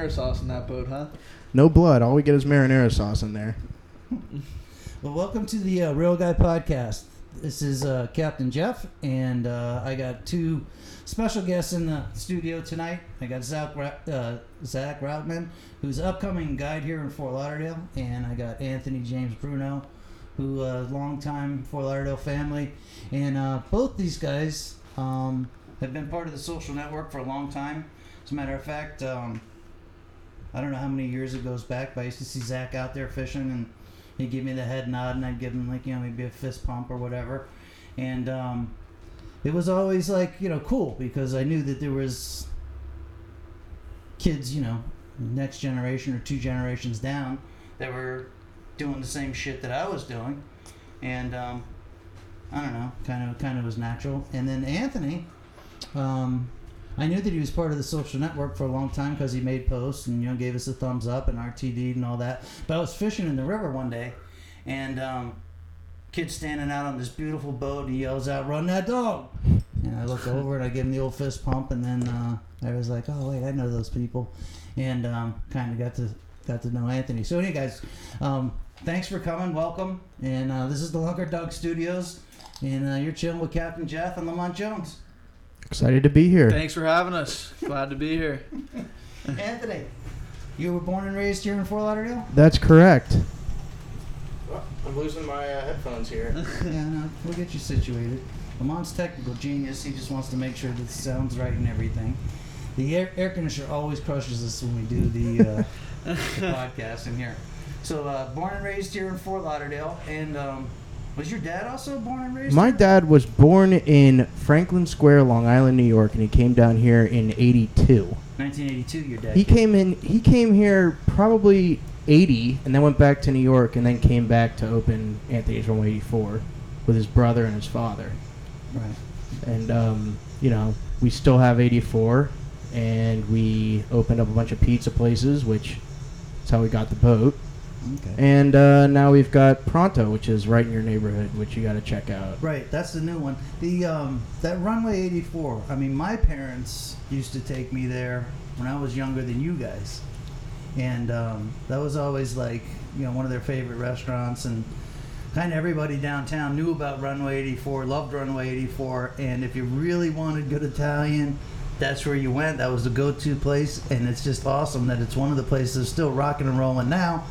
marinara sauce in that boat, huh? No blood. All we get is marinara sauce in there. Well, welcome to the uh, Real Guy Podcast. This is uh, Captain Jeff, and uh, I got two special guests in the studio tonight. I got Zach Ra- uh, Zach Routman, who's upcoming guide here in Fort Lauderdale, and I got Anthony James Bruno, who uh, longtime Fort Lauderdale family, and uh, both these guys um, have been part of the social network for a long time. As a matter of fact, um, I don't know how many years it goes back, but I used to see Zach out there fishing and he'd give me the head nod and I'd give him like you know maybe a fist pump or whatever. And um, it was always like you know cool because I knew that there was kids you know next generation or two generations down that were doing the same shit that I was doing. And um, I don't know kind of kind of was natural. And then Anthony um, I knew that he was part of the social network for a long time because he made posts and you know gave us a thumbs up and RTD and all that. But I was fishing in the river one day, and um, kid standing out on this beautiful boat. And he yells out, "Run that dog!" And I look over and I give him the old fist pump, and then uh, I was like, "Oh wait, I know those people," and um, kind of got to got to know Anthony. So anyway, guys, um, thanks for coming. Welcome, and uh, this is the Lunker Dog Studios, and uh, you're chilling with Captain Jeff and Lamont Jones. Excited to be here. Thanks for having us. Glad to be here. Anthony, you were born and raised here in Fort Lauderdale? That's correct. I'm losing my uh, headphones here. yeah, no, we'll get you situated. Lamont's technical genius. He just wants to make sure that the sound's right and everything. The air, air conditioner always crushes us when we do the, uh, the podcast in here. So, uh, born and raised here in Fort Lauderdale, and um, was your dad also born and raised? My dad was born in Franklin Square, Long Island, New York, and he came down here in '82. 1982. Your dad. He came. came in. He came here probably '80, and then went back to New York, and then came back to open Anthony's Room '84 with his brother and his father. Right. And um, you know, we still have '84, and we opened up a bunch of pizza places, which is how we got the boat. Okay. And uh, now we've got Pronto, which is right in your neighborhood, which you got to check out. Right, that's the new one. The um, that runway 84. I mean, my parents used to take me there when I was younger than you guys, and um, that was always like you know one of their favorite restaurants, and kind of everybody downtown knew about Runway 84, loved Runway 84, and if you really wanted good Italian. That's where you went. That was the go-to place, and it's just awesome that it's one of the places still rocking and rolling now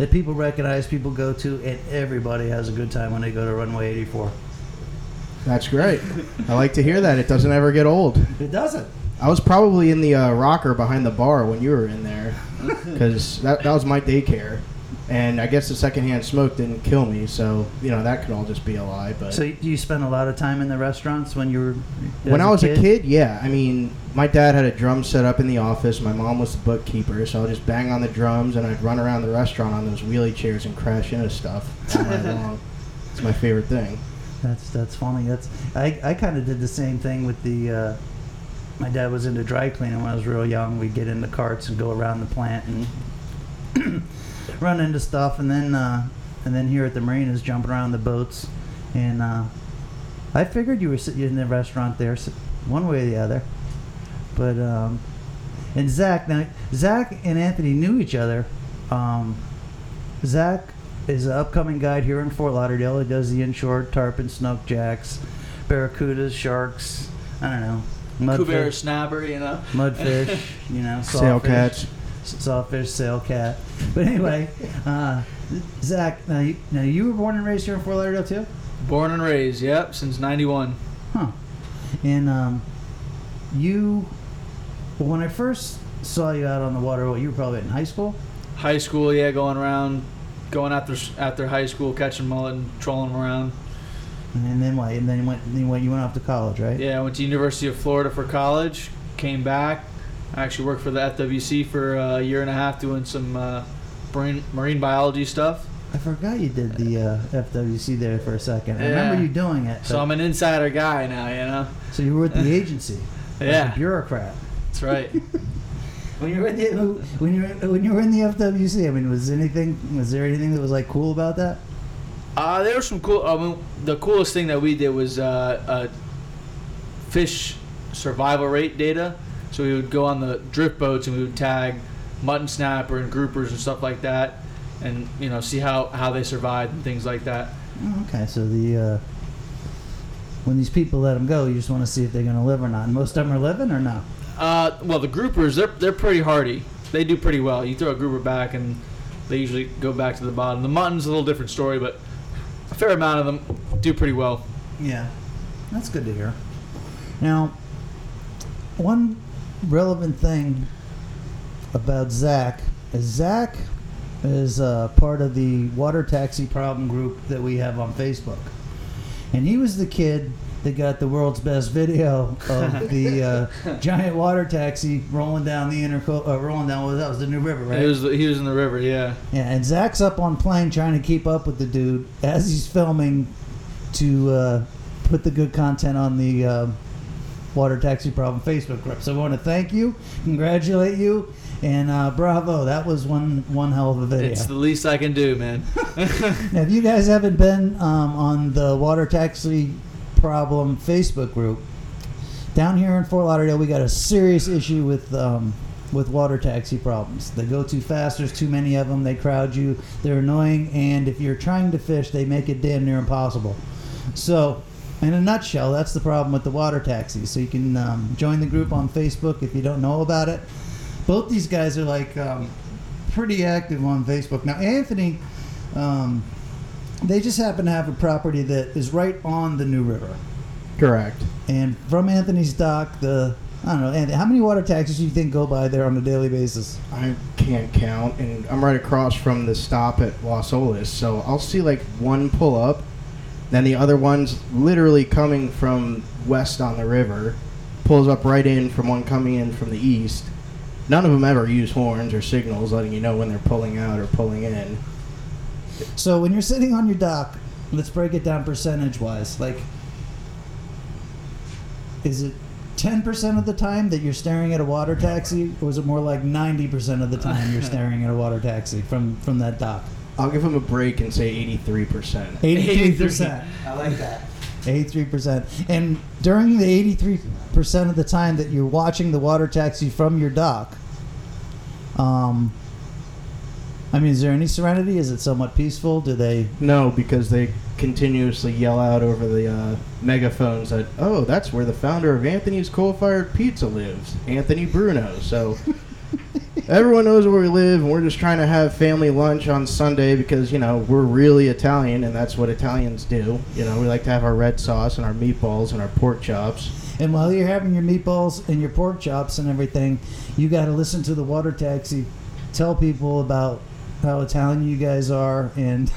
that people recognize, people go to, and everybody has a good time when they go to Runway 84. That's great. I like to hear that. It doesn't ever get old. It doesn't. I was probably in the uh, rocker behind the bar when you were in there, because that, that was my daycare. And I guess the secondhand smoke didn't kill me, so you know that could all just be a lie. But So you- you spent a lot of time in the restaurants when you were when I was a kid, yeah. I mean, my dad had a drum set up in the office. My mom was the bookkeeper, so I'd just bang on the drums and I'd run around the restaurant on those wheelie chairs and crash into stuff all night long. It's my favorite thing. That's that's funny. That's I, I kind of did the same thing with the. Uh, my dad was into dry cleaning when I was real young. We'd get in the carts and go around the plant and run into stuff, and then uh, and then here at the marinas, jumping around the boats, and uh, I figured you were sitting in the restaurant there, one way or the other, but um, and Zach now Zach and Anthony knew each other. Um, Zach is an upcoming guide here in Fort Lauderdale. He does the inshore tarpon, snook jacks, barracudas, sharks. I don't know. cubera Mudfish, snapper, you know. mudfish, you know, Sail sawfish, cats. s- sawfish, sail cat. But anyway, uh, Zach, now you, now you were born and raised here in Fort Lauderdale too, Born and raised, yep, since '91. huh? And um, you, well, when I first saw you out on the water, what you were probably in high school. High school, yeah, going around, going after after high school, catching mullet and trolling them around. And then what? And then you went. Then you went, you went off to college, right? Yeah, I went to University of Florida for college. Came back. I actually worked for the FWC for a year and a half doing some uh, marine, marine biology stuff. I forgot you did the uh, FWC there for a second. I remember you doing it. So I'm an insider guy now, you know. so you were with the agency. Yeah. a bureaucrat. That's right. When you were in the when you were, when you were in the FWC, I mean, was anything was there anything that was like cool about that? Uh, there was some cool. I mean, the coolest thing that we did was uh, uh, fish survival rate data. So we would go on the drift boats and we would tag mutton snapper and groupers and stuff like that, and you know see how how they survive and things like that. Oh, okay, so the uh, when these people let them go, you just want to see if they're going to live or not. And most of them are living or no? Uh, well, the groupers they're they're pretty hardy. They do pretty well. You throw a grouper back and they usually go back to the bottom. The mutton's a little different story, but a fair amount of them do pretty well. Yeah, that's good to hear. Now, one relevant thing about Zach is Zach is uh, part of the water taxi problem group that we have on Facebook, and he was the kid that got the world's best video of the uh, giant water taxi rolling down the inner, uh, rolling down. Well, that was the New River, right? He was he was in the river, yeah. Yeah, and Zach's up on plane trying to keep up with the dude as he's filming to uh, put the good content on the uh, Water Taxi Problem Facebook group. So I want to thank you, congratulate you, and uh, bravo. That was one one hell of a video. It's the least I can do, man. now, if you guys haven't been um, on the Water Taxi Problem Facebook group, down here in Fort Lauderdale, we got a serious issue with um, with water taxi problems. They go too fast. There's too many of them. They crowd you. They're annoying, and if you're trying to fish, they make it damn near impossible. So, in a nutshell, that's the problem with the water taxis. So you can um, join the group on Facebook if you don't know about it. Both these guys are like um, pretty active on Facebook now. Anthony. Um, they just happen to have a property that is right on the New River. Correct. And from Anthony's dock, the I don't know, Anthony, how many water taxis do you think go by there on a daily basis? I can't count, and I'm right across from the stop at Las Olas, so I'll see like one pull up, then the other one's literally coming from west on the river, pulls up right in from one coming in from the east. None of them ever use horns or signals letting you know when they're pulling out or pulling in. So when you're sitting on your dock, let's break it down percentage wise. Like, is it 10% of the time that you're staring at a water taxi, or is it more like 90% of the time you're staring at a water taxi from, from that dock? I'll give him a break and say 83%. 83%. I like that. 83%. And during the 83% of the time that you're watching the water taxi from your dock, um, I mean, is there any serenity? Is it somewhat peaceful? Do they? No, because they continuously yell out over the uh, megaphones that, oh, that's where the founder of Anthony's Coal Fired Pizza lives, Anthony Bruno. So everyone knows where we live, and we're just trying to have family lunch on Sunday because, you know, we're really Italian, and that's what Italians do. You know, we like to have our red sauce and our meatballs and our pork chops. And while you're having your meatballs and your pork chops and everything, you got to listen to the water taxi tell people about how Italian you guys are and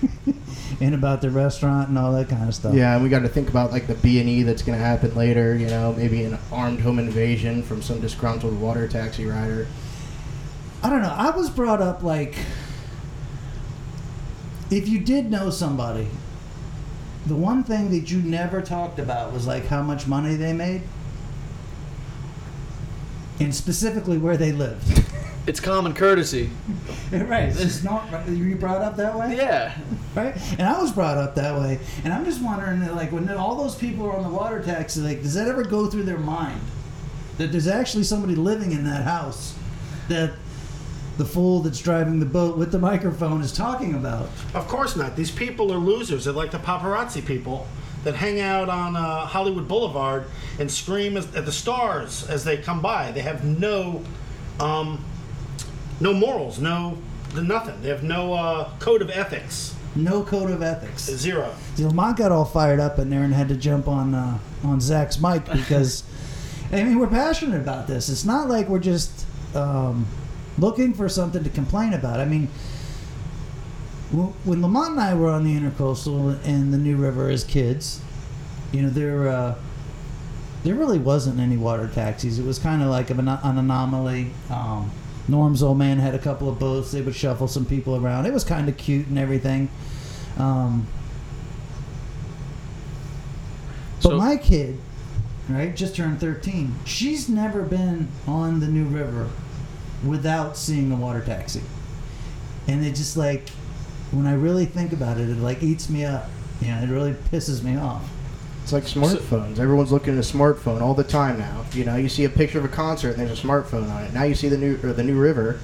and about the restaurant and all that kind of stuff. Yeah, and we got to think about like the B and E that's going to happen later. You know, maybe an armed home invasion from some disgruntled water taxi rider. I don't know. I was brought up like if you did know somebody, the one thing that you never talked about was like how much money they made. And specifically where they lived. It's common courtesy. right. It's not you brought up that way? Yeah. right? And I was brought up that way, and I'm just wondering, like, when all those people are on the water taxi, like, does that ever go through their mind that there's actually somebody living in that house that the fool that's driving the boat with the microphone is talking about? Of course not. These people are losers. They're like the paparazzi people that hang out on uh, Hollywood Boulevard and scream as, at the stars as they come by. They have no, um, no morals, no nothing. They have no uh, code of ethics. No code of ethics. Zero. Lamont got all fired up in there and had to jump on uh, on Zach's mic because I mean we're passionate about this. It's not like we're just um, looking for something to complain about. I mean, when Lamont and I were on the Intercoastal and the New River as kids, you know there uh, there really wasn't any water taxis. It was kind of like an, an anomaly. Um, Norm's old man had a couple of boats. They would shuffle some people around. It was kind of cute and everything. Um, but So- my kid, right, just turned 13. She's never been on the New River without seeing a water taxi. And it just like, when I really think about it, it like eats me up. You know, it really pisses me off. It's like smartphones. Everyone's looking at a smartphone all the time now. You know, you see a picture of a concert and there's a smartphone on it. Now you see the new or the new river,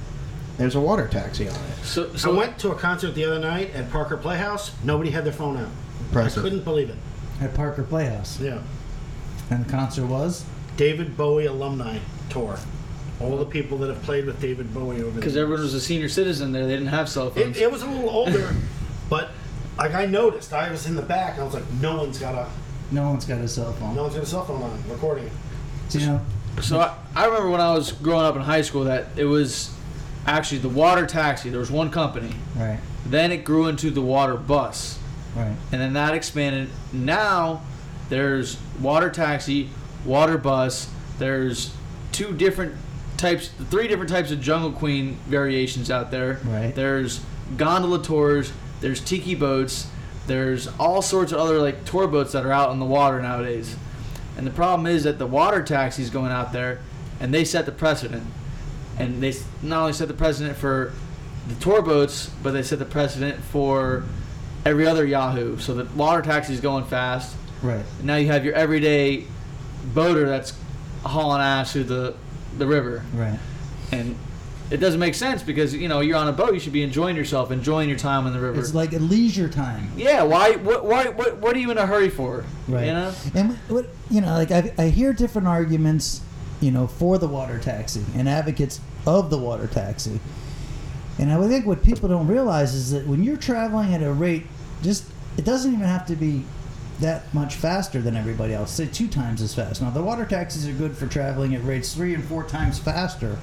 there's a water taxi on it. So, I went to a concert the other night at Parker Playhouse. Nobody had their phone out. Impressive. I couldn't believe it. At Parker Playhouse. Yeah. And the concert was? David Bowie alumni tour. All the people that have played with David Bowie over there. because everyone was a senior citizen there, they didn't have cell phones. It, it was a little older, but like I noticed, I was in the back. I was like, no one's got a No one's got a cell phone. no one's got a cell phone on recording it. So, you know, So I, I remember when I was growing up in high school that it was actually the water taxi. There was one company. right, Then it grew into the water bus, right. and then that expanded. Now there's water taxi, water bus. There's two different types, three different types of Jungle Queen variations out there. Right. There's gondola tours. There's tiki boats. There's all sorts of other like tour boats that are out in the water nowadays. And the problem is that the water taxis going out there, and they set the precedent. And they not only set the precedent for the tour boats, but they set the precedent for every other Yahoo. So the water taxi's going fast. Right. And now you have your everyday boater that's hauling ass through the the river, Right. and it doesn't make sense because you know you're on a boat. You should be enjoying yourself, enjoying your time in the river. It's like a leisure time. yeah. Why? What? Why? What? What are you in a hurry for? Right. You know. And what you know, like I, I hear different arguments, you know, for the water taxi and advocates of the water taxi. And I think what people don't realize is that when you're traveling at a rate, just it doesn't even have to be that much faster than everybody else. Say two times as fast. Now the water taxis are good for traveling at rates three and four times faster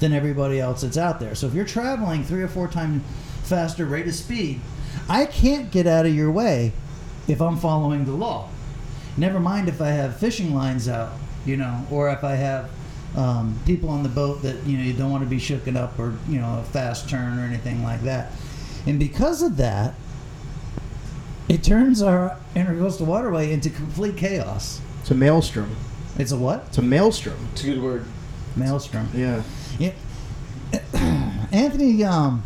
than everybody else that's out there. So if you're traveling three or four times faster rate of speed, I can't get out of your way if I'm following the law. Never mind if I have fishing lines out, you know, or if I have um, people on the boat that you know you don't want to be shooken up or you know a fast turn or anything like that. And because of that, it turns our intercoastal waterway into complete chaos. It's a maelstrom. It's a what? It's a maelstrom. It's a good word. Maelstrom. Yeah. Yeah. Anthony, um,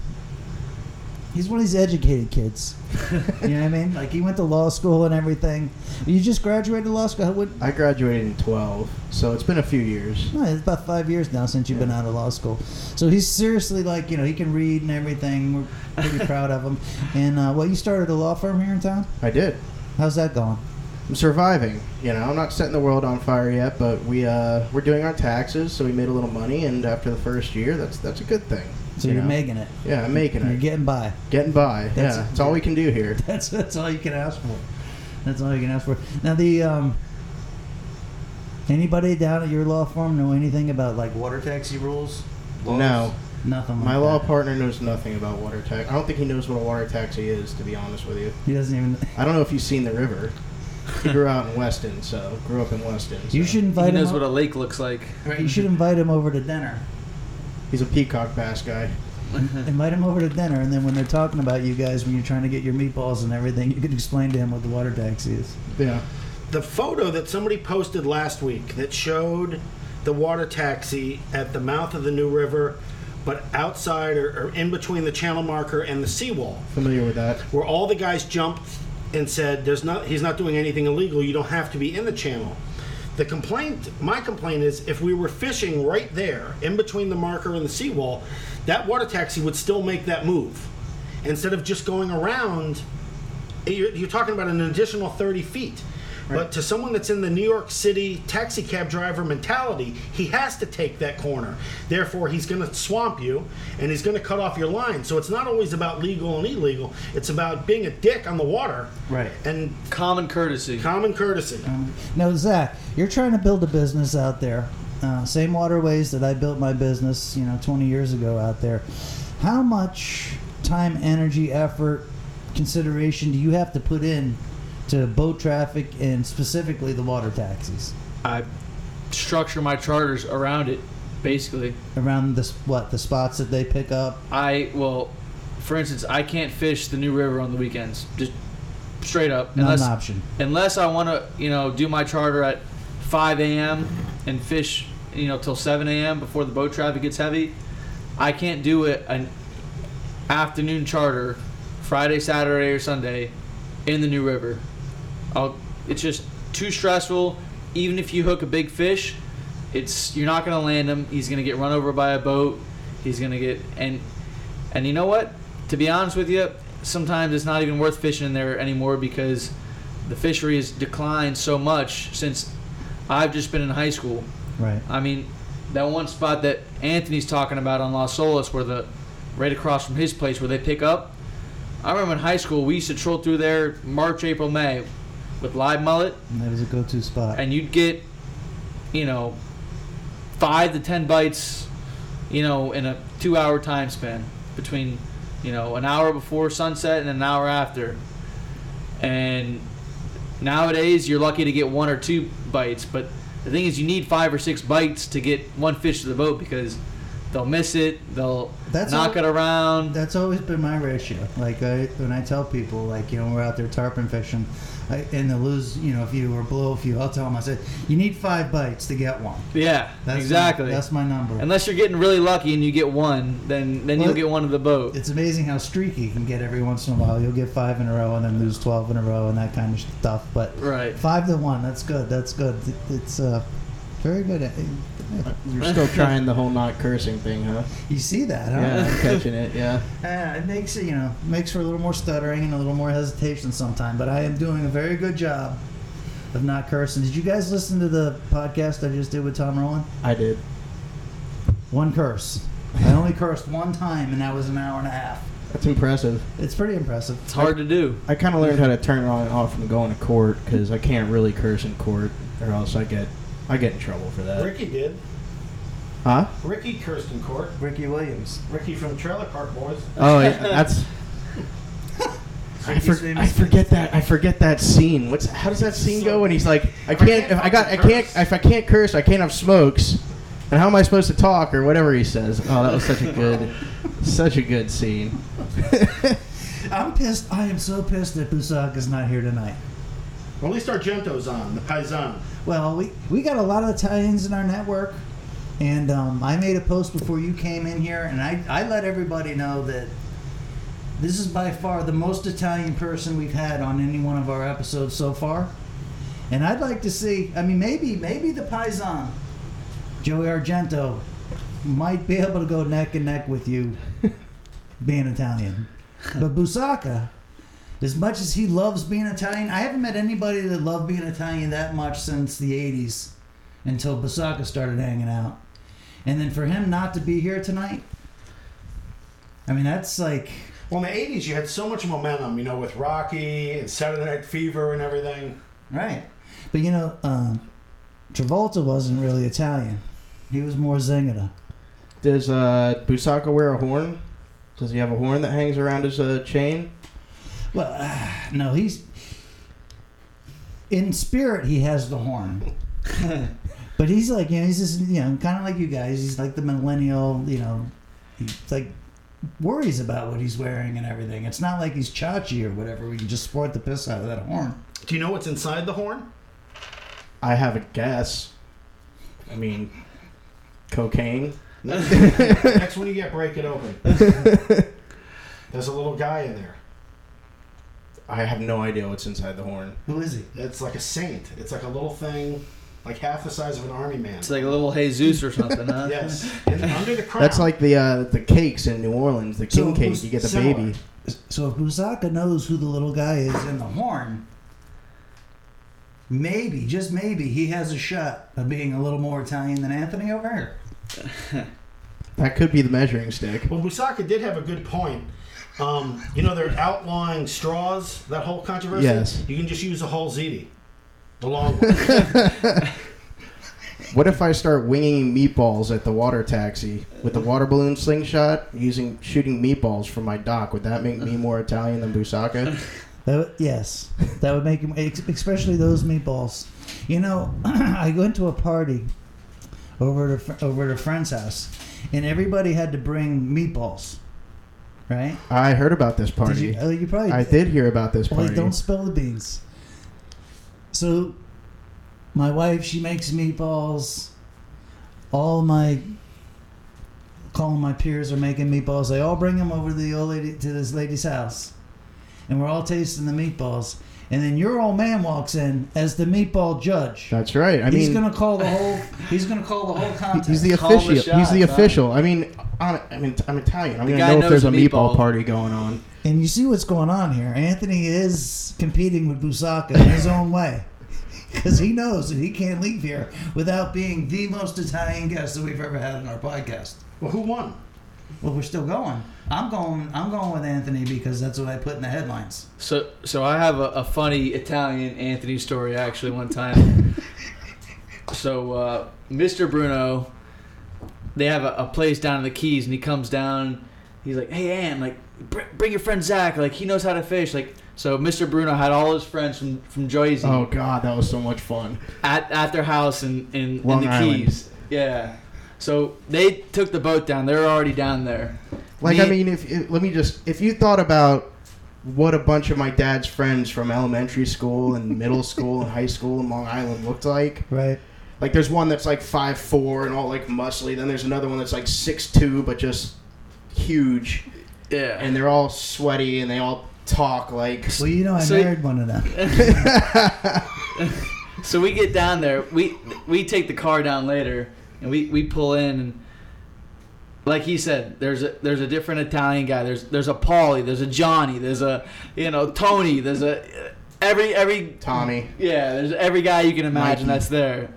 he's one of these educated kids. you know what I mean? Like he went to law school and everything. You just graduated law school. What, I graduated in 12, so it's been a few years. No, it's about five years now since you've been out of law school. So he's seriously like, you know, he can read and everything. We're pretty proud of him. And uh, well, you started a law firm here in town. I did. How's that going? I'm surviving. You know, I'm not setting the world on fire yet, but we uh, we're doing our taxes, so we made a little money, and after the first year, that's that's a good thing. So you you're know? making it. Yeah, I'm making it. You're getting by. Getting by. That's- yeah, that's all we can do here. That's that's all you can ask for. That's all you can ask for. Now the um, anybody down at your law firm know anything about like water taxi rules? No, Nothing. Like my law that. partner knows nothing about water taxi. I don't think he knows what a water taxi is, to be honest with you. He doesn't even. I don't know if you've seen the river. He grew out in Weston, so grew up in Weston. You so. should He invite him. knows o- what a lake looks like. right, you should invite him over to dinner. He's a peacock bass guy. Invite him over to dinner, and then when they're talking about you guys, when you're trying to get your meatballs and everything, you can explain to him what the water taxi is. Yeah. The photo that somebody posted last week that showed the water taxi at the mouth of the New River, but outside or, or in between the channel marker and the seawall, Familiar with that? where all the guys jumped and said, "There's not. He's not doing anything illegal. You don't have to be in the channel." The complaint, my complaint is, if we were fishing right there, in between the marker and the seawall, that water taxi would still make that move, instead of just going around. You're, you're talking about an additional 30 feet. But to someone that's in the New York City taxi cab driver mentality, he has to take that corner. Therefore, he's going to swamp you and he's going to cut off your line. So it's not always about legal and illegal. It's about being a dick on the water Right. and Common courtesy. common courtesy. Um, now, Zach, you're trying to build a business out there. Uh, same waterways that I built my business, you know, 20 years ago out there. How much time, energy, effort, consideration do you have to put in to boat traffic and specifically the water taxis I structure my charters around it, basically. around the s- what the spots that they pick up? I well, for instance, I can't fish the New River on the weekends. Just straight up, Not unless an option. unless I want to, you know, do my charter at 5 a.m. and fish, you know, till 7 a.m. before the boat traffic gets heavy. I can't do it an afternoon charter, Friday, Saturday, or Sunday, in the New River. I'll, it's just too stressful. Even if you hook a big fish, it's you're not gonna land him. He's gonna get run over by a boat. He's gonna get and and you know what? To be honest with you, sometimes it's not even worth fishing in there anymore because the fishery has declined so much since I've just been in high school. Right. I mean, that one spot that Anthony's talking about on Las Olas, where the right across from his place where they pick up. I remember in high school we used to troll through there March, April, May with live mullet, And that was a go-to spot. and you'd get, you know, five to ten bites, you know, in a two-hour time span between, you know, an hour before sunset and an hour after. And nowadays you're lucky to get one or two bites, but the thing is you need five or six bites to get one fish to the boat because they'll miss it, they'll That's knock all- it around. That's always been my ratio. Like I, when I tell people, like you know, we're out there tarpon fishing, and they lose, you know, a few or blow a few, I'll tell them. I said, you need five bites to get one. yeah, That's exactly. My, that's my number. Unless you're getting really lucky and you get one, then then Well, you'll get one of the boat. it's amazing how streaky you can get every once in a while. You'll get five in a row and then lose twelve in a row and that kind of stuff. But Right. five to one, that's good. That's good. It's uh, very good. at You're still trying the whole not cursing thing, huh? You see that, huh? Yeah, I'm catching it. Yeah. Uh, it makes it, you know, makes for a little more stuttering and a little more hesitation sometimes. But I am doing a very good job of not cursing. Did you guys listen to the podcast I just did with Tom Rowland? I did. One curse. I only cursed one time, and that was an hour and a half. That's impressive. It's pretty impressive. It's hard to do. I kind of learned how to turn it on and off from going to court because I can't really curse in court, or else I get I get in trouble for that. Ricky did. Huh? Ricky cursed in court. Ricky Williams. Ricky from Trailer Park Boys. Oh, yeah, that's. I, for, I forget that I forget that scene. What's how does that scene go? And he's like, I can't. If I got, I can't. If I can't curse, I can't have smokes. And how am I supposed to talk or whatever he says? Oh, that was such a good, such a good scene. I'm pissed. I am so pissed that Busaka's not here tonight. Well, at least Argento's on, the Paisan. Well, we, we got a lot of Italians in our network, and um, I made a post before you came in here, and I, I let everybody know that this is by far the most Italian person we've had on any one of our episodes so far. And I'd like to see, I mean, maybe maybe the Paisan, Joey Argento, might be able to go neck and neck with you being Italian. But Busaka, as much as he loves being Italian, I haven't met anybody that loved being Italian that much since the 80s until Basaka started hanging out. And then for him not to be here tonight, I mean, that's like, Well, in the 80s, you had so much momentum, you know, with Rocky and Saturday Night Fever and everything. right. But you know, um, Travolta wasn't really Italian, he was more Zingara. Does uh, Busaka wear a horn? Does he have a horn that hangs around his uh, chain? Well, uh, no, he's. In spirit, he has the horn. but he's like, you know, he's just, you know, kind of like you guys. He's like the millennial, you know, he's like worries about what he's wearing and everything. It's not like he's Chachi or whatever. We can just sport the piss out of that horn. Do you know what's inside the horn? I have a guess. I mean, cocaine. Next one you get, break it open. There's a little guy in there. I have no idea what's inside the horn. Who is he? It's like a saint. It's like a little thing, like half the size of an army man. It's like a little Jesus or something, huh? yes, and under the crown. That's like the uh, the cakes in New Orleans, the So king cake. You get the similar? baby. So if Busaka knows who the little guy is in the horn, maybe, just maybe, he has a shot of being a little more Italian than Anthony over here. That could be the measuring stick. Well, Busaka did have a good point. Um, you know, they're outlawing straws. That whole controversy. Yes. You can just use a whole ziti, the long one. What if I start winging meatballs at the water taxi with the water balloon slingshot, using shooting meatballs from my dock? Would that make me more Italian than Busaka? That yes, that would make him, especially those meatballs. You know, I went to a party over at a, over at a friend's house, and everybody had to bring meatballs, right? I heard about this Did party. you? Oh, you probably. I did hear about this party. don't spill the beans. So, my wife, she makes meatballs. All my, calling my peers are making meatballs. They all bring them over to the old lady to this lady's house, and we're all tasting the meatballs. And then your old man walks in as the meatball judge. That's right. I he's mean, gonna call the whole. He's gonna call the whole contest. he's the Call the official. he's shots, the huh? official. I mean, on, I mean, I'm Italian. I'm The gonna know if knows there's a meatball meatball. party going on. And you see what's going on here. Anthony is competing with Busaka in his own way. Because he knows that he can't leave here without being the most Italian guest that we've ever had on our podcast. Well, who won? Well, we're still going. I'm going. I'm going with Anthony because that's what I put in the headlines. So, so I have a, a funny Italian Anthony story actually. One time, so uh, Mr. Bruno, they have a, a place down in the Keys, and he comes down. He's like, "Hey, Ann, like, br- bring your friend Zach. Like, he knows how to fish." Like, so Mr. Bruno had all his friends from from Jersey Oh God, that was so much fun. at at their house in in, in the Island. Keys. Yeah. So they took the boat down. They were already down there. Like, Me- I mean, if, if let me just, if you thought about what a bunch of my dad's friends from elementary school and middle school and high school in Long Island looked like, Right. like there's one that's like five four and all like muscly. Then there's another one that's like six two but just huge, Yeah. and they're all sweaty and they all talk like. Well, you know, I So- married one of them. So we get down there. We we take the car down later, and we, we pull in. And like he said, there's a there's a different Italian guy. There's there's a Paulie. There's a Johnny. There's a you know Tony. There's a every every Tommy. yeah. There's every guy you can imagine Mikey. that's there.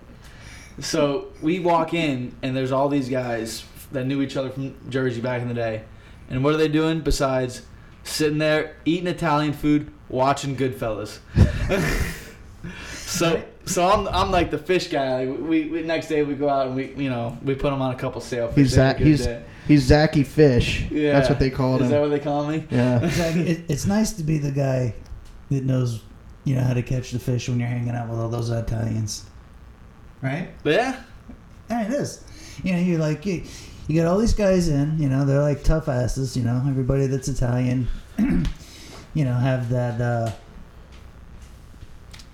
So we walk in, and there's all these guys that knew each other from Jersey back in the day. And what are they doing besides sitting there eating Italian food, watching Goodfellas? so so I'm, I'm like the fish guy. Like we, we next day we go out and we you know we put him on a couple sailfish. He's Zach. a He's day. he's Zachy Fish. yeah. That's what they called Is that what they call me? yeah. Exactly. It, it's nice to be the guy that knows, you know, how to catch the fish when you're hanging out with all those Italians, right? Yeah. Yeah, it is. You know, you're like you, you got all these guys in. You know, they're like tough asses. You know, everybody that's Italian, you know, have that. uh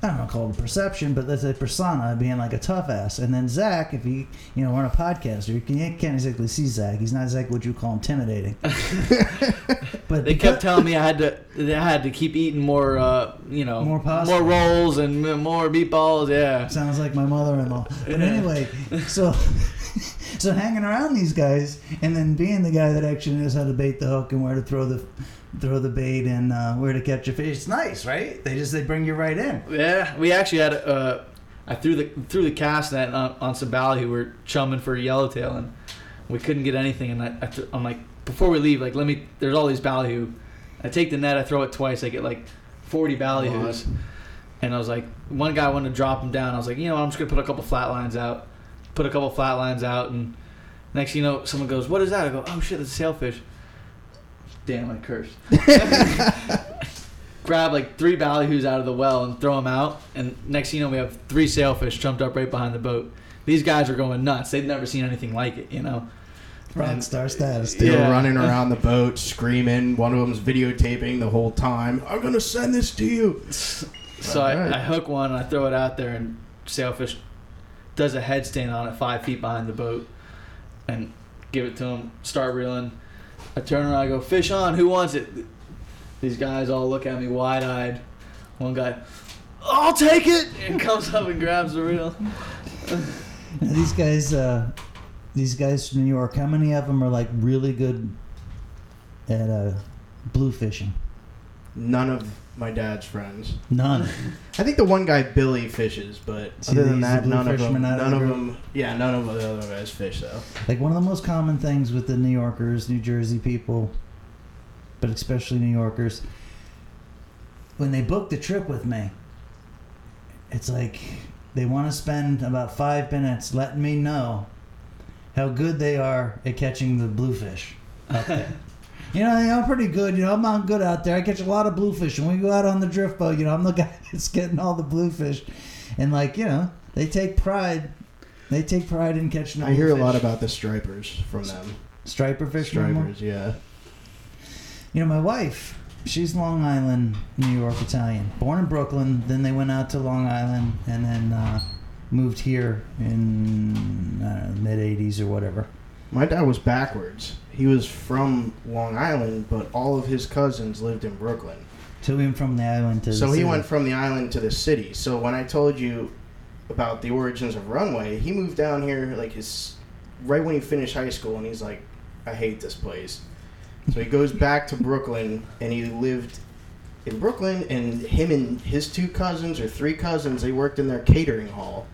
I don't know, call it a perception, but that's a persona being like a tough ass. And then Zach, if he, you know, we're on a podcast, you can't, can't exactly see Zach. He's not exactly what you call intimidating. but They kept telling me I had to I had to keep eating more uh you know More pasta. more rolls and more meatballs. Yeah. Sounds like my mother-in-law. But anyway, so so hanging around these guys, and then being the guy that actually knows how to bait the hook and where to throw the throw the bait and uh, where to catch a fish. It's nice, right? They just they bring you right in. Yeah, we actually had uh, I threw the threw the cast net on, on some ballyhoo were chumming for a yellowtail and we couldn't get anything and I, I th- I'm like before we leave like let me there's all these ballyhoo I take the net I throw it twice I get like 40 ballyhoos and I was like one guy wanted to drop them down I was like you know I'm just gonna put a couple flat lines out put a couple flat lines out and next thing you know someone goes what is that I go oh shit it's a sailfish damn I cursed grab like three ballyhoos out of the well and throw them out. And next thing you know, we have three sailfish jumped up right behind the boat. These guys are going nuts. They've never seen anything like it, you know. Rock star status. They Yeah. were running around the boat, screaming. One of them's videotaping the whole time. I'm gonna send this to you. So Alright. I, I hook one and I throw it out there, and sailfish does a headstand on it five feet behind the boat, and give it to him. Start reeling. I turn around, I go, "Fish on! Who wants it?" These guys all look at me wide eyed. One guy, "I'll take it!" and comes up and grabs the reel. Now, these guys, uh, these guys from New York. How many of them are like really good at uh, blue fishing? None of my dad's friends. None. I think the one guy Billy fishes, but See, other than that, none of them. of None of group. them. Yeah, none of the other guys fish though. Like one of the most common things with the New Yorkers, New Jersey people, but especially New Yorkers, when they book the trip with me, it's like they want to spend about five minutes letting me know how good they are at catching the bluefish. You know, I'm pretty good. You know, I'm not good out there. I catch a lot of bluefish. And when we go out on the drift boat, you know, I'm the guy that's getting all the bluefish. And, like, you know, they take pride. They take pride in catching the I hear a lot about the stripers from them. Striper fish. Stripers, yeah. You know, my wife, she's Long Island, New York Italian. Born in Brooklyn, then they went out to Long Island, and then uh, moved here in mid '80s or whatever. My dad was backwards. He was from Long Island, but all of his cousins lived in Brooklyn. So he went from the island to. So the he city. went from the island to the city. So when I told you about the origins of Runway, he moved down here like his right when he finished high school, and he's like, I hate this place. So he goes back to Brooklyn, and he lived in Brooklyn. And him and his two cousins or three cousins, they worked in their catering hall.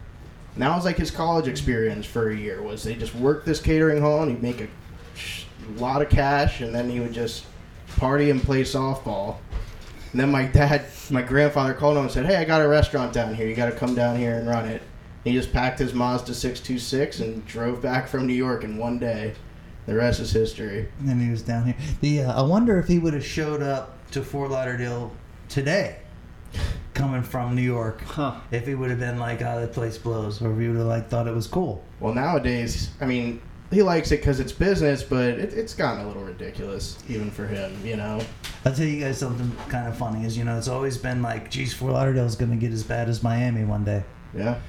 And that was like his college experience for a year. Was they just worked this catering hall, and he'd make a sh- lot of cash, and then he would just party and play softball. And then my dad, my grandfather called him and said, "Hey, I got a restaurant down here. You got to come down here and run it." He just packed his Mazda 626 and drove back from New York in one day. The rest is history. And then he was down here. The uh, I wonder if he would have showed up to Fort Lauderdale today, coming from New York. Huh. If he would have been like, "Oh, the place blows," or if he would have like thought it was cool. Well, nowadays, I mean, he likes it because it's business, but it, it's gotten a little ridiculous even for him. You know? I'll tell you guys something kind of funny. Is you know, it's always been like, "Geez, Fort Lauderdale's going to get as bad as Miami one day." Yeah.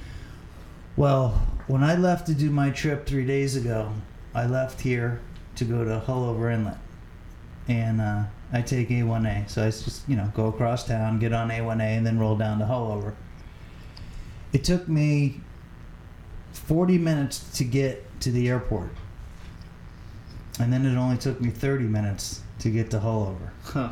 Well, when I left to do my trip three days ago, I left here to go to Haulover Inlet, and uh, I take A1A. So I just you know go across town, get on A1A, and then roll down to Haulover. It took me 40 minutes to get to the airport, and then it only took me 30 minutes to get to Haulover. Huh.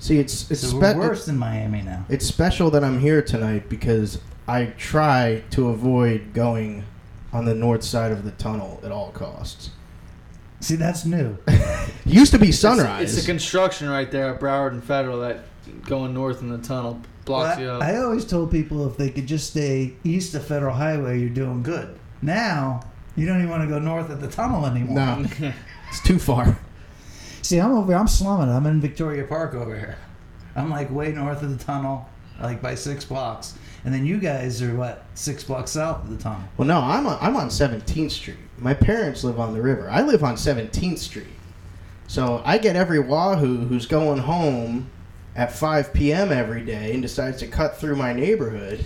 See, it's it's so spe- we're worse than Miami now. it's special that I'm here tonight because I try to avoid going on the north side of the tunnel at all costs. See, that's new. Used to be sunrise. It's, the construction right there at Broward and Federal that going north in the tunnel blocks Well, you up. I always told people if they could just stay east of Federal Highway, you're doing good. Now you don't even want to go north of the tunnel anymore. no, it's too far. See, I'm over. I'm slumming. I'm in Victoria Park over here. I'm like way north of the tunnel, like by six blocks. And then you guys are what six blocks south of the tunnel. Well, no, I'm on, I'm on 17th Street. My parents live on the river. I live on 17th Street. So I get every wahoo who's going home at 5 p.m. every day and decides to cut through my neighborhood.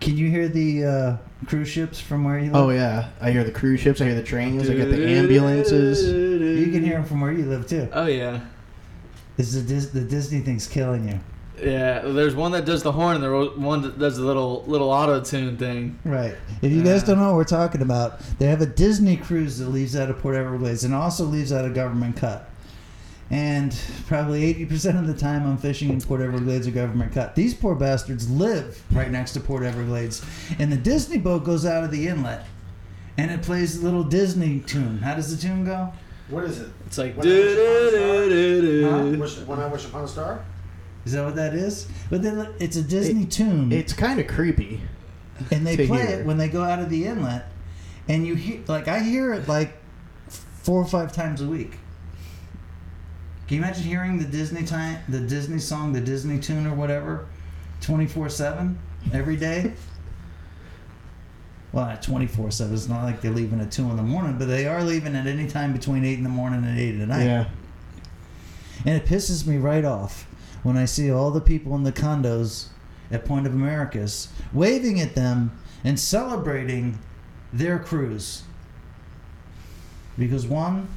Can you hear the uh, cruise ships from where you live? Oh yeah, I hear the cruise ships. I hear the trains. I get the ambulances. You can hear them from where you live too. Oh yeah, Is the Dis- the Disney thing's killing you? yeah. There's one that does the horn, and there's one that does the little little auto tune thing. Right. If you guys Uh, don't know what we're talking about, they have a Disney cruise that leaves out of Port Everglades and also leaves out of Government Cut. And probably 80% of the time I'm fishing in Port Everglades or Government Cut. These poor bastards live right next to Port Everglades. And the Disney boat goes out of the inlet and it plays a little Disney tune. How does the tune go? What is it? It's like When I wish upon a star. do-do-do-do-do. Huh? Wish, when I wish upon a star? Is that what that is? But then it's a Disney tune. It's kind of creepy. and they play hear. it when they go out of the inlet and you hear like i hear it like four or five times a week can you imagine hearing the disney time the disney song the disney tune or whatever 24-7 every day well not 24-7 it's not like they're leaving at 2 in the morning but they are leaving at any time between 8 in the morning and 8 at night Yeah. and it pisses me right off when I see all the people in the condos at Point of Americas waving at them and celebrating their cruise. Because one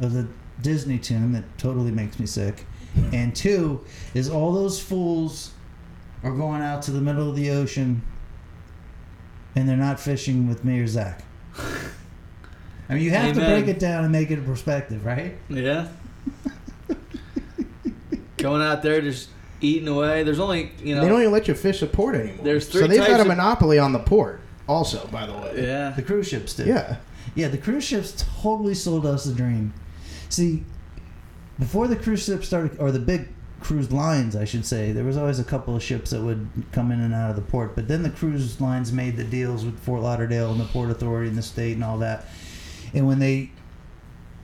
of the Disney tune that totally makes me sick, and two is all those fools are going out to the middle of the ocean and they're not fishing with me or Zach. I mean, you have to break it down and make it a perspective, right? Yeah. Going out there just eating away. There's only you know. They don't even let you fish the port anymore. There's three so they've got a monopoly on the port. Also, by the way. yeah. The cruise ships do. Yeah. Yeah, the cruise ships totally sold us a dream. See, before the cruise ships started, or the big cruise lines, I should say, there was always a couple of ships that would come in and out of the port. But then the cruise lines made the deals with Fort Lauderdale and the Port Authority and the state and all that. And when they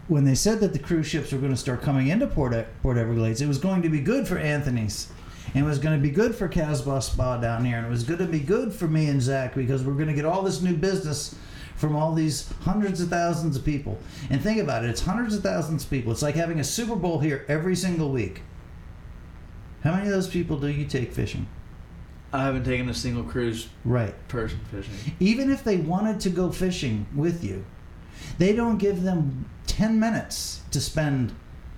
when they said that the cruise ships were going to start coming into Port Port Everglades, it was going to be good for Anthony's. And it was going to be good for Casbah Spa down here. And it was going to be good for me and Zach because we're going to get all this new business from all these hundreds of thousands of people. And think about it it's hundreds of thousands of people. It's like having a Super Bowl here every single week. How many of those people do you take fishing? I haven't taken a single cruise Right. person fishing. Even if they wanted to go fishing with you, they don't give them 10 minutes to spend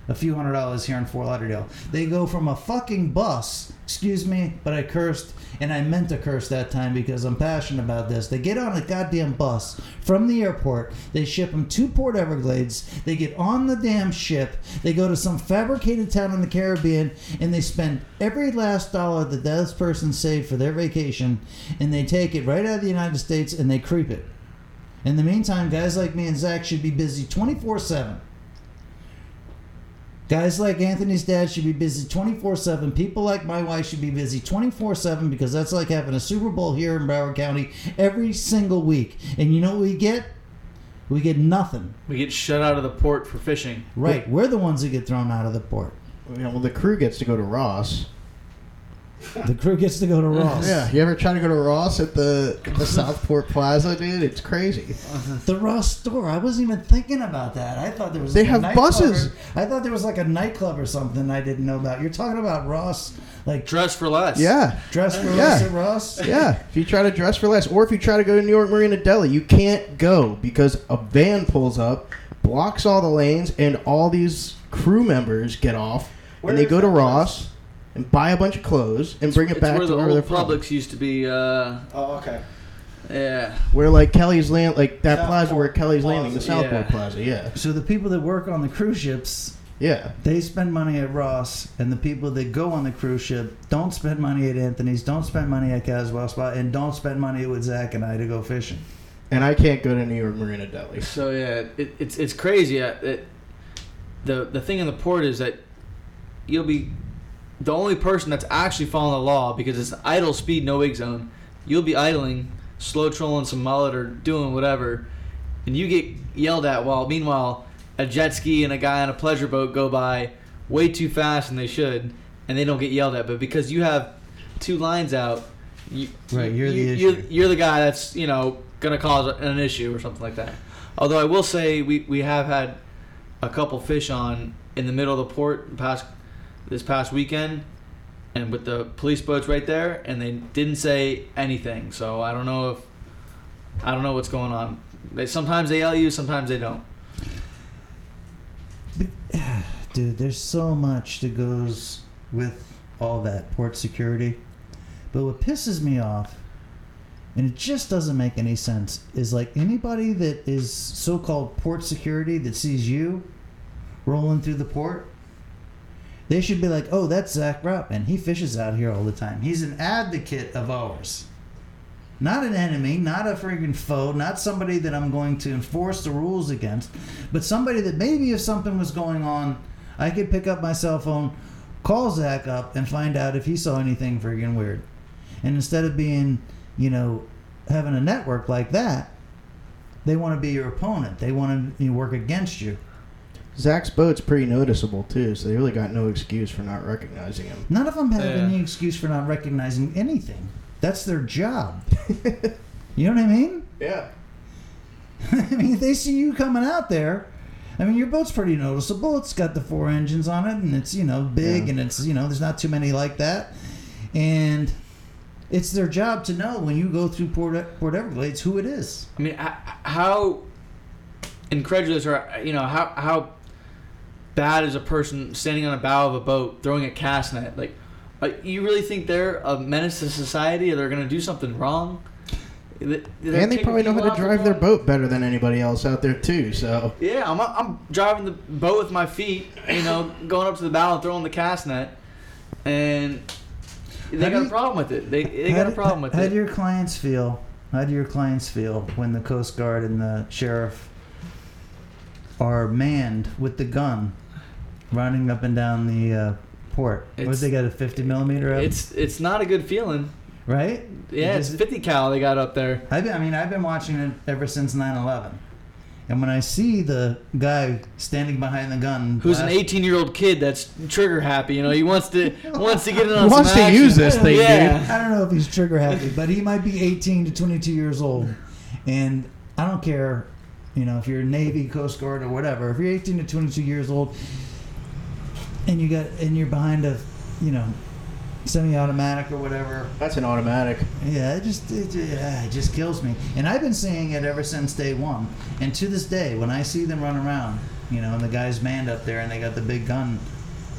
a few hundred dollars here in Fort Lauderdale. They go from a fucking bus, excuse me, but I cursed and I meant to curse that time because I'm passionate about this. They get on a goddamn bus from the airport. They ship them to Port Everglades. They get on the damn ship. They go to some fabricated town in the Caribbean and they spend every last dollar that this person saved for their vacation and they take it right out of the United States and they creep it. In the meantime, guys like me and Zach should be busy 24 7. Guys like Anthony's dad should be busy 24 7. People like my wife should be busy 24 7 because that's like having a Super Bowl here in Broward County every single week. And you know what we get? We get nothing. We get shut out of the port for fishing. Right. We're the ones that get thrown out of the port. You know, well, the crew gets to go to Ross. The crew gets to go to Ross. Yeah, you ever try to go to Ross at the the Southport Plaza, dude? It's crazy. Uh-huh. The Ross store. I wasn't even thinking about that. I thought there was. They like have nightclub buses. or- I thought there was like a nightclub or something I didn't know about. You're talking about Ross, like Dress for less. Yeah, dress for Yeah. less at Ross. yeah. If you try to dress for less, or if you try to go to New York Marina Deli, you can't go because a van pulls up, blocks all the lanes, and all these crew members get off, and they go to that Ross and buy a bunch of clothes and bring it It's back where to the where they're from. Publix used to be. Uh, Oh, okay. yeah. Where like Kelly's land, like that plaza Southport where Kelly's landing, the Southport yeah. Plaza. Yeah, So the people that work on the cruise ships, yeah. they spend money at Ross, and the people that go on the cruise ship don't spend money at Anthony's, don't spend money at Caswell Spot, and don't spend money with Zach and I to go fishing. And I can't go to New York Marina Deli. So yeah, it, it's it's crazy. Uh, It, the the thing in the port is that you'll be the only person that's actually following the law because it's idle speed no wake zone. You'll be idling, slow trolling some mullet or doing whatever, and you get yelled at. While meanwhile, a jet ski and a guy on a pleasure boat go by way too fast and they should, and they don't get yelled at. But because you have two lines out, you, Right, you're the you, issue. You're, you're the guy that's you know gonna cause an issue or something like that. Although I will say we, we have had a couple fish on in the middle of the port past this past weekend, and with the police boats right there, and they didn't say anything. So I don't know if I don't know what's going on. They sometimes they yell at you, sometimes they don't. Dude, there's so much that goes with all that port security. But what pisses me off, and it just doesn't make any sense, is like anybody that is so called port security that sees you rolling through the port, they should be like, oh, that's Zach Rotman. He fishes out here all the time. He's an advocate of ours. Not an enemy, not a freaking foe, not somebody that I'm going to enforce the rules against, but somebody that maybe if something was going on, I could pick up my cell phone, call Zach up, and find out if he saw anything freaking weird. And instead of being, you know, having a network like that, they want to be your opponent. They want to work against you. Zach's boat's pretty noticeable too, so they really got no excuse for not recognizing him. None of them have Yeah. any excuse for not recognizing anything. That's their job. you know what I mean? Yeah. I mean, if they see you coming out there, I mean, your boat's pretty noticeable. It's got the four engines on it, and it's you know big, Yeah. and it's you know there's not too many like that, and it's their job to know when you go through Port Port Everglades who it is. I mean, how incredulous or you know how how bad as a person standing on a bow of a boat throwing a cast net? Like, uh, you really think they're a menace to society? Or they're gonna do something wrong? They're And they probably know how to drive their boat better than anybody else out there too. So Yeah, I'm, I'm driving the boat with my feet, you know, going up to the bow and throwing the cast net, and they How got a problem with it. They they How got a problem with how it. do your clients feel? How do your clients feel when the Coast Guard and the sheriff are manned with the gun, running up and down the uh, port? What they got a 50 millimeter? Up, It's it's not a good feeling. right. Yeah, it's Is it- 50 cal they got up there. I've been, I mean, I've been watching it ever since 9/11, and when I see the guy standing behind the gun, Who's an 18 year old kid that's trigger happy? You know, he wants to wants to get in on He some wants to action. use this thing, yeah. I don't know if he's trigger happy, but he might be 18 to 22 years old, and I don't care, you know, if you're Navy, Coast Guard, or whatever. If you're 18 to 22 years old, and you got and you're behind a, you know, semi-automatic or whatever, that's an automatic. yeah, it just it, yeah, it just kills me. And I've been seeing it ever since day one. And to this day, when I see them run around you know, and the guy's manned up there, and they got the big gun.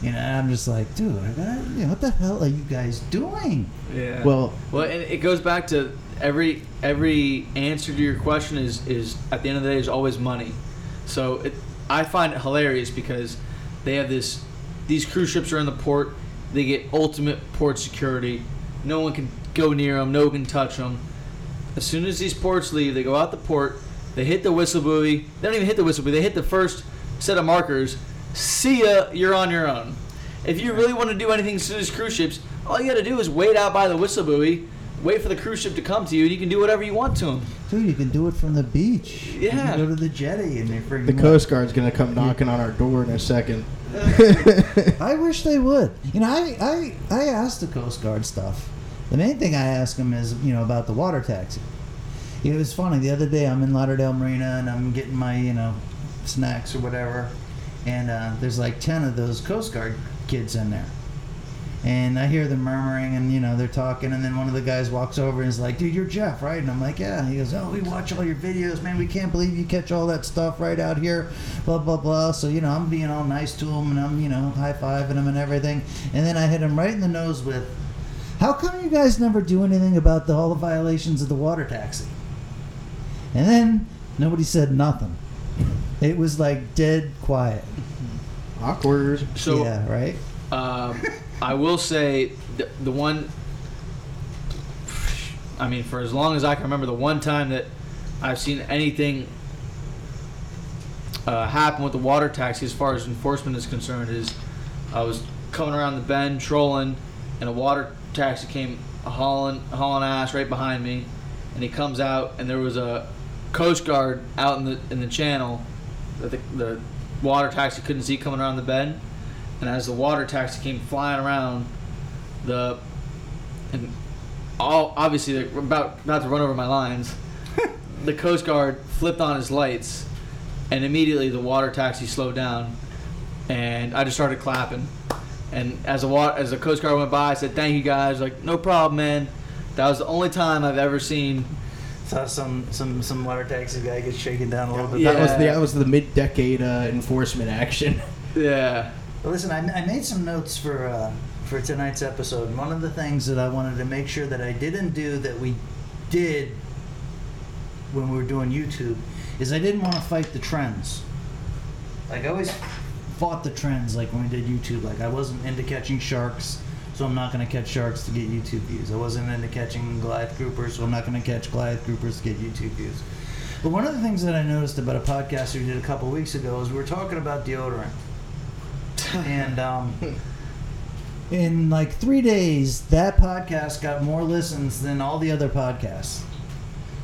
You know, and I'm just like, dude, I gotta, you know, what the hell are you guys doing? Yeah. Well, Well, and it goes back to every every answer to your question is is at the end of the day is always money. So it, I find it hilarious because they have this these cruise ships are in the port. They get ultimate port security. No one can go near them. No one can touch them. As soon as these ports leave, they go out the port. They hit the whistle buoy. They don't even hit the whistle buoy. They hit the first set of markers. See ya. You're on your own. If you really want to do anything to these cruise ships, all you got to do is wait out by the whistle buoy, wait for the cruise ship to come to you, and you can do whatever you want to them. Dude, you can do it from the beach. You Yeah. can go to the jetty and they freaking. the Coast Guard's gonna come knocking on our door in a second. I wish they would. You know, I, I I asked the Coast Guard stuff. The main thing I asked them is, you know, about the water taxi. It was funny. The other day, I'm in Lauderdale Marina and I'm getting my, you know, snacks or whatever, and uh, there's like ten of those Coast Guard kids in there. And I hear them murmuring, and you know they're talking, and then one of the guys walks over and is like, "Dude, you're Jeff, right?" And I'm like, "Yeah." He goes, "Oh, we watch all your videos, man. We can't believe you catch all that stuff right out here." Blah blah blah. So you know, I'm being all nice to him, and I'm you know high fiving him and everything. And then I hit him right in the nose with, "How come you guys never do anything about the, all the violations of the water taxi?" And then nobody said nothing. It was like dead quiet. Awkward. So yeah, right. Um, I will say the, the one. I mean, for as long as I can remember, the one time that I've seen anything uh, happen with the water taxi, as far as enforcement is concerned, is I was coming around the bend trolling, and a water taxi came hauling hauling ass right behind me, and he comes out, and there was a Coast Guard out in the in the channel that the, the water taxi couldn't see coming around the bend and as the water taxi came flying around, the and all obviously they're about about to run over my lines. the Coast Guard flipped on his lights, and immediately the water taxi slowed down, and I just started clapping. And as the water, as the Coast Guard went by, I said, "Thank you guys." Like, no problem, man. That was the only time I've ever seen. Saw some some some water taxi guy get shaken down a little bit. Yeah. That was the that was the mid-decade uh, enforcement action. Yeah. Listen, I, I made some notes for uh, for tonight's episode. One of the things that I wanted to make sure that I didn't do that we did when we were doing YouTube is I didn't want to fight the trends. Like I always fought the trends. Like when we did YouTube, like I wasn't into catching sharks, so I'm not going to catch sharks to get YouTube views. I wasn't into catching Goliath groupers, so I'm not going to catch Goliath groupers to get YouTube views. But one of the things that I noticed about a podcast we did a couple weeks ago is we were talking about deodorant and um, in like three days, that podcast got more listens than all the other podcasts.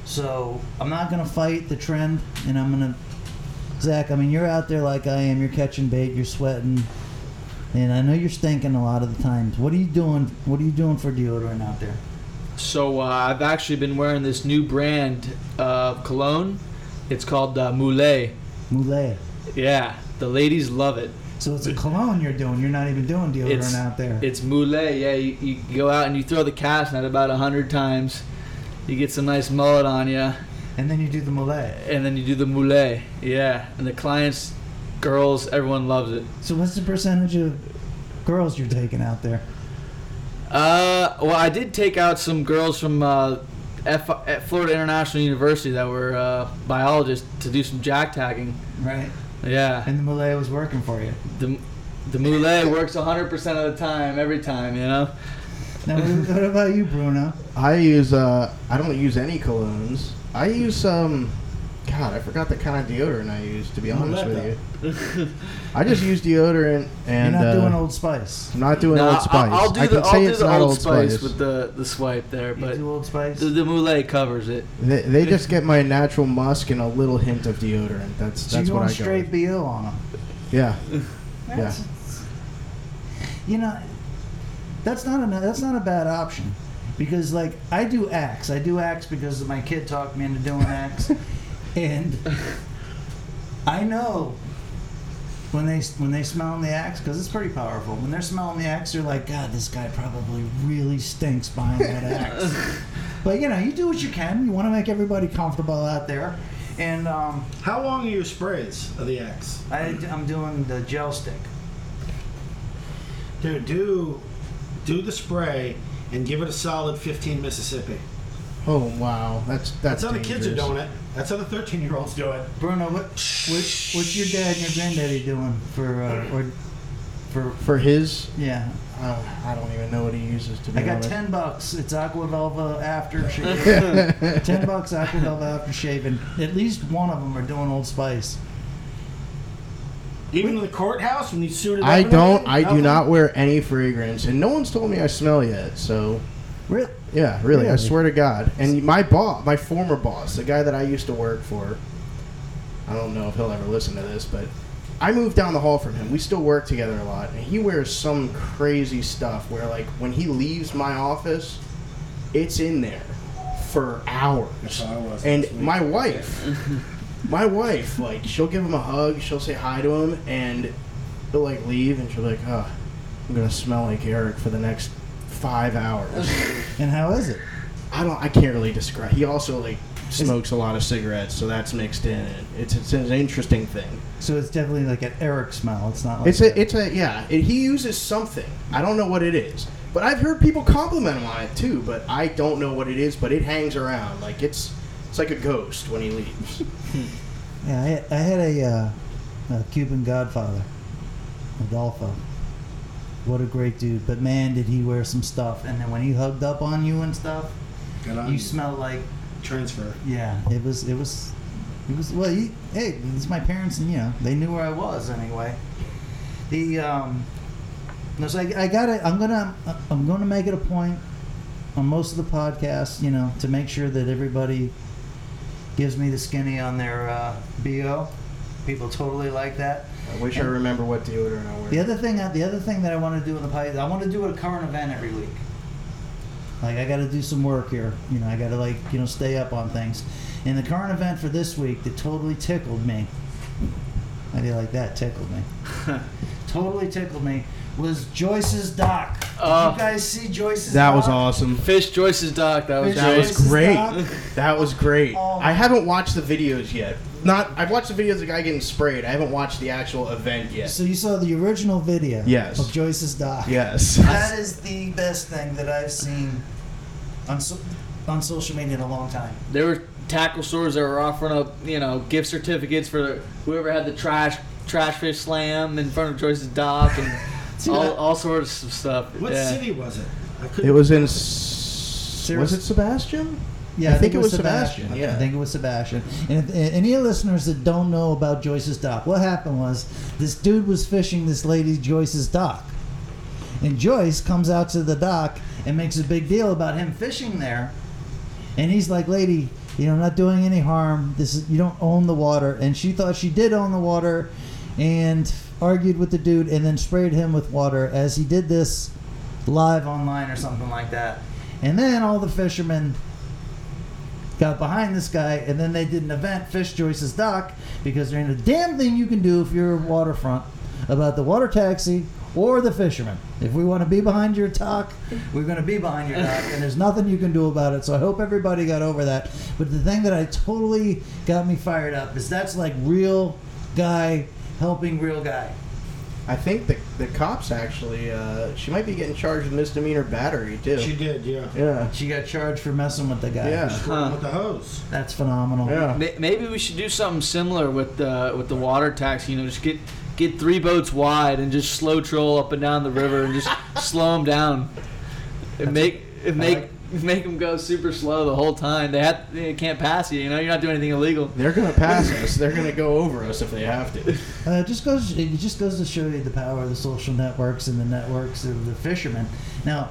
So I'm not gonna fight the trend, and I'm gonna Zach. I mean, you're out there like I am. You're catching bait. You're sweating, and I know you're stinking a lot of the times. What are you doing? What are you doing for deodorant out there? So uh, I've actually been wearing this new brand of cologne. It's called uh, Moulet. Moulet. Yeah, the ladies love it. So it's a cologne you're doing. You're not even doing deodorant It's out there. It's Moulet. Yeah, you, you go out and you throw the cast net about a hundred times. You get some nice mullet on you, and then you do the Moulet. and then you do the Moulet. Yeah, and the clients, girls, everyone loves it. So what's the percentage of girls you're taking out there? Uh, well, I did take out some girls from uh, F- at Florida International University that were uh, biologists to do some jack tagging. Right. Yeah, And the Moulet was working for you. the the Moulet works 100% of the time, every time. You know. Now, what what about you, Bruno? I use uh I don't use any colognes. I use um God, I forgot the kind of deodorant I use to be honest with you. I just use deodorant and You're not uh, doing Old Spice. I'm not doing Nah, Old Spice. I'll, I'll do I the, can I'll say do the not Old Spice, with the the, the swipe there, You but do Old Spice? the, the Moulet covers it. they, they just get my natural musk and a little hint of deodorant. That's so that's you're what I going go. straight with. BO on them. Yeah. That's, You know, that's not a that's not a bad option, because like I do Axe. I do Axe because my kid talked me into doing Axe, and I know when they when they smell the Axe because it's pretty powerful. When they're smelling the Axe, they're like, God, this guy probably really stinks behind that Axe. but you know, you do what you can. You want to make everybody comfortable out there. And um, How long are your sprays of the X? I, I'm doing the gel stick. Dude, do do the spray and give it a solid 15 Mississippi. Oh wow, that's that's, That's how the kids are dangerous. doing it. That's how the 13 year olds do it. Bruno, what, what what's your dad and your granddaddy doing for uh, or for For his, yeah? uh, I don't even know what he uses to be I got honest. ten bucks. It's Aqua Velva after shave. ten bucks Aqua Velva after shaving. At least one of them are doing Old Spice. Even in the courthouse when you suited I up and don't. everything? I do Nothing? not wear any fragrance, and no one's told me I smell yet. So Really? yeah, really, I swear to God. And my boss, my former boss, the guy that I used to work for, I don't know if he'll ever listen to this, but I moved down the hall from him. We still work together a lot, and he wears some crazy stuff where, like, when he leaves my office, it's in there for hours. That's how I was And my wife, my wife, like, she'll give him a hug, she'll say hi to him, and he'll like leave, and she'll be like, "Oh, I'm gonna smell like Eric for the next five hours." And how is it? I don't. I can't really describe. He also like smokes a lot of cigarettes, so that's mixed in. It's it's an interesting thing. So it's definitely like an Eric smell. It's not like It's a it's a yeah. It, he uses something. I don't know what it is, but I've heard people compliment him on it too. But I don't know what it is. But it hangs around like it's it's like a ghost when he leaves. Yeah, I had, I had a, uh, a Cuban Godfather, Adolfo. What a great dude! But man, did he wear some stuff! And then when he hugged up on you and stuff, Got on you smell like transfer. yeah. It was it was it was well. He, hey, it's my parents, and you know they knew where I was anyway. The um, no, so I, I got it. I'm gonna I'm gonna make it a point on most of the podcasts, you know, to make sure that everybody gives me the skinny on their uh, bo. People totally like that. I wish I remember what deodorant I wear. The other thing, uh, the other thing that I want to do in the podcast, I want to do a current event every week. Like I got to do some work here. You know, I got to like you know stay up on things. And the current event for this week that totally tickled me. How do you like that? Tickled me. totally tickled me. Was Joyce's dock. Did Oh. you guys see Joyce's? that was awesome. Fish Joyce's dock. That was Fish That great. was great. dock? That was great. Oh. I haven't watched the videos yet. Not I've watched the video of the guy getting sprayed. I haven't watched the actual event yet. So you saw the original video Yes. of Joyce's dock. Yes. That is the best thing that I've seen on so, on social media in a long time. There were tackle stores that were offering up, you know, gift certificates for whoever had the trash trash fish slam in front of Joyce's dock and all, all sorts of stuff. What yeah. city was it? I couldn't. It was in. S- Was it Sebastian? Yeah, I think it was Sebastian, yeah. I think it was Sebastian. And if, and any listeners that don't know about Joyce's dock, what happened was this dude was fishing this lady Joyce's dock, and Joyce comes out to the dock and makes a big deal about him fishing there, and he's like, "Lady, you know, I'm not doing any harm. This is you don't own the water." And she thought she did own the water, and argued with the dude, and then sprayed him with water as he did this live online or something like that. And then all the fishermen got behind this guy, and then they did an event, Fish Joyce's Dock, because there ain't a damn thing you can do if you're waterfront about the water taxi or the fisherman. If we want to be behind your dock, we're going to be behind your dock, and there's nothing you can do about it. So I hope everybody got over that. But the thing that I totally got me fired up is that's like real guy helping real guy. I think the the cops actually. Uh, she might be getting charged with misdemeanor battery too. She did, yeah. yeah. She got charged for messing with the guy. Yeah. Huh. With the hose. That's phenomenal. Yeah. May- Maybe we should do something similar with the with the water taxi. You know, just get get three boats wide and just slow troll up and down the river and just slow them down. And make and make make them go super slow the whole time. They have they can't pass you. You know, you're not doing anything illegal. They're gonna pass us. They're gonna go over us if they have to. Uh, it just goes. It just goes to show you the power of the social networks and the networks of the fishermen. Now,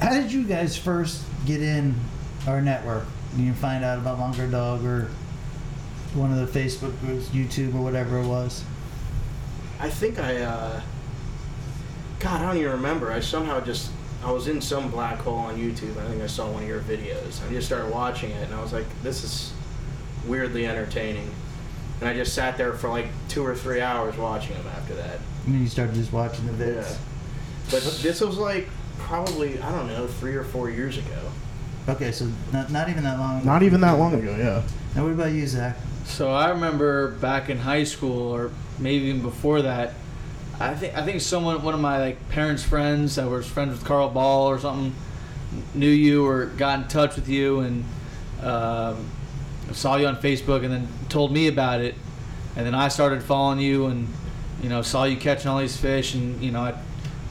how did you guys first get in our network? You find out about Lunker Dog or one of the Facebook groups, YouTube or whatever it was. I think I. uh God, I don't even remember. I somehow just. I was in some black hole on YouTube. I think I saw one of your videos. I just started watching it, and I was like, "This is weirdly entertaining." And I just sat there for like two or three hours watching them after that. And then you started just watching the vids. Yeah. But this was like probably I don't know three or four years ago. Okay, so not, not even that long ago. Not even that long ago, yeah. Now, what about you, Zach? So I remember back in high school, or maybe even before that, I think I think someone, one of my like parents' friends that was friends with Carl Ball or something, knew you or got in touch with you and um, saw you on Facebook and then told me about it, and then I started following you and you know saw you catching all these fish and you know I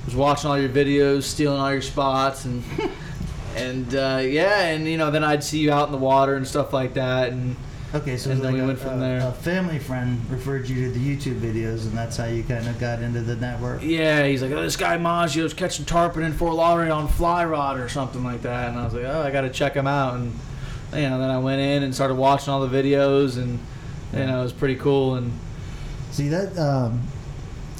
was watching all your videos, stealing all your spots and. And uh, yeah, and you know, then I'd see you out in the water and stuff like that, and Okay, so And then like we a, went from a- there. a family friend referred you to the YouTube videos, and that's how you kind of got into the network. Yeah, he's like, oh, this guy Maggio's catching tarpon in Fort Lauderdale on fly rod or something like that. And I was like, oh, I got to check him out. And you know, then I went in and started watching all the videos, and you know, it was pretty cool. And See that? Um,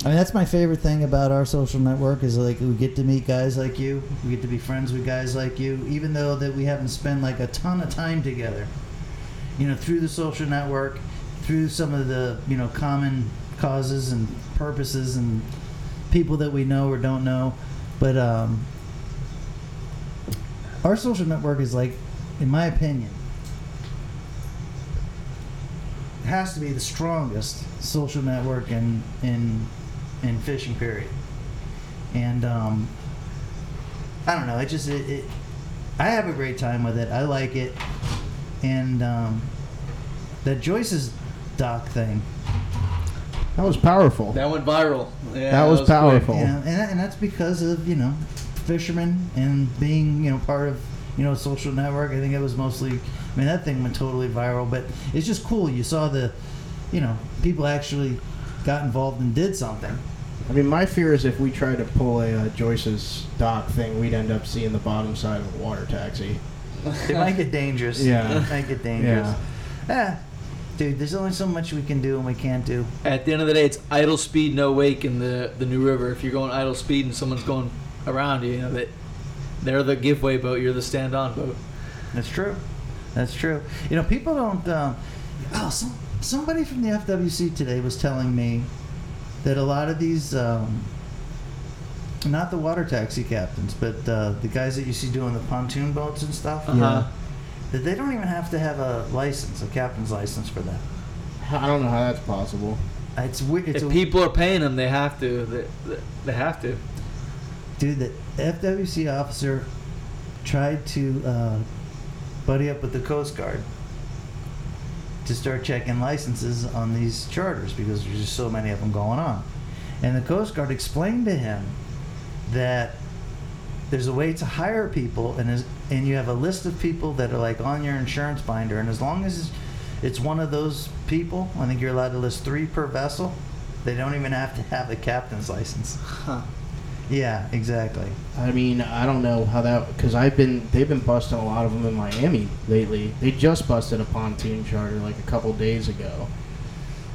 I mean, that's my favorite thing about our social network is like we get to meet guys like you. We get to be friends with guys like you, even though that we haven't spent like a ton of time together. You know, through the social network, through some of the you know common causes and purposes and people that we know or don't know, but um, our social network is like, in my opinion, has to be the strongest social network in in in fishing period. And um i don't know it just it, it i have a great time with it. I like it and um that joyce's dock thing That was powerful. that went viral. Yeah, That was quick. powerful. you know, and, that- and that's because of you know fishermen and being you know part of you know social network i think it was mostly i mean that thing went totally viral but it's just cool you saw the you know people actually got involved and did something I mean, my fear is if we tried to pull a uh, Joyce's dock thing, we'd end up seeing the bottom side of a water taxi. It might get dangerous Yeah. it might get dangerous yeah dude there's only so much we can do and we can't do At the end of the day, it's idle speed, no wake in the the New River. If you're going idle speed and someone's going around you, you know that they're the give-way boat, you're the stand-on boat. That's true. That's true. You know, people don't. Um, oh, some, somebody from the FWC today was telling me that a lot of these, um, not the water taxi captains, but uh, the guys that you see doing the pontoon boats and stuff, Uh-huh. that they don't even have to have a license, a captain's license for that. I don't know how that's possible. It's weird. It's If a, people are paying them, they have to. They, they- they have to. dude, the FWC officer tried to uh, buddy up with the Coast Guard to start checking licenses on these charters because there's just so many of them going on. And the Coast Guard explained to him that there's a way to hire people, and is, and you have a list of people that are like on your insurance binder, and as long as it's one of those people, I think you're allowed to list three per vessel. They don't even have to have a captain's license. Huh. Yeah, exactly. I mean, I don't know how that because I've been they've been busting a lot of them in Miami lately. They just busted a pontoon charter like a couple days ago,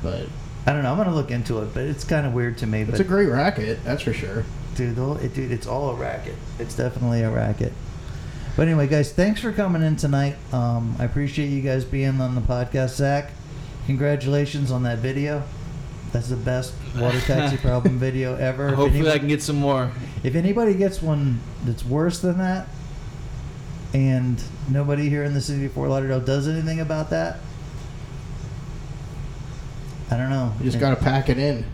but I don't know. I'm gonna look into it, but it's kind of weird to me. But it's a great racket, that's for sure. Dude, the it, dude, it's all a racket. It's definitely a racket. But anyway, guys, thanks for coming in tonight. Um, I appreciate you guys being on the podcast. Zach, congratulations on that video. That's the best water taxi problem video ever. Hopefully, I can get some more. If anybody gets one that's worse than that, and nobody here in the city of Fort Lauderdale does anything about that, I don't know. You just gotta pack it in.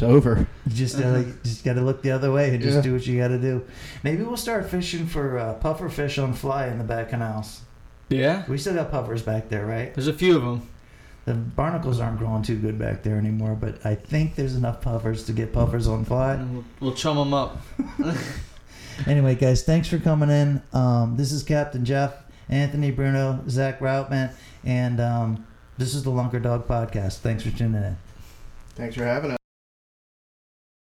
It's over. You just gotta, just gotta look the other way and just Yeah. do what you gotta do. Maybe we'll start fishing for uh, puffer fish on fly in the back canals. Yeah, We still got puffers back there, right? there's a few of them. The barnacles aren't growing too good back there anymore, but I think there's enough puffers to get puffers on fly. We'll, we'll chum them up. Anyway, guys, thanks for coming in. Um, this is Captain Jeff, Anthony Bruno, Zach Routman, and um, this is the Lunker Dog Podcast. Thanks for tuning in. Thanks for having us.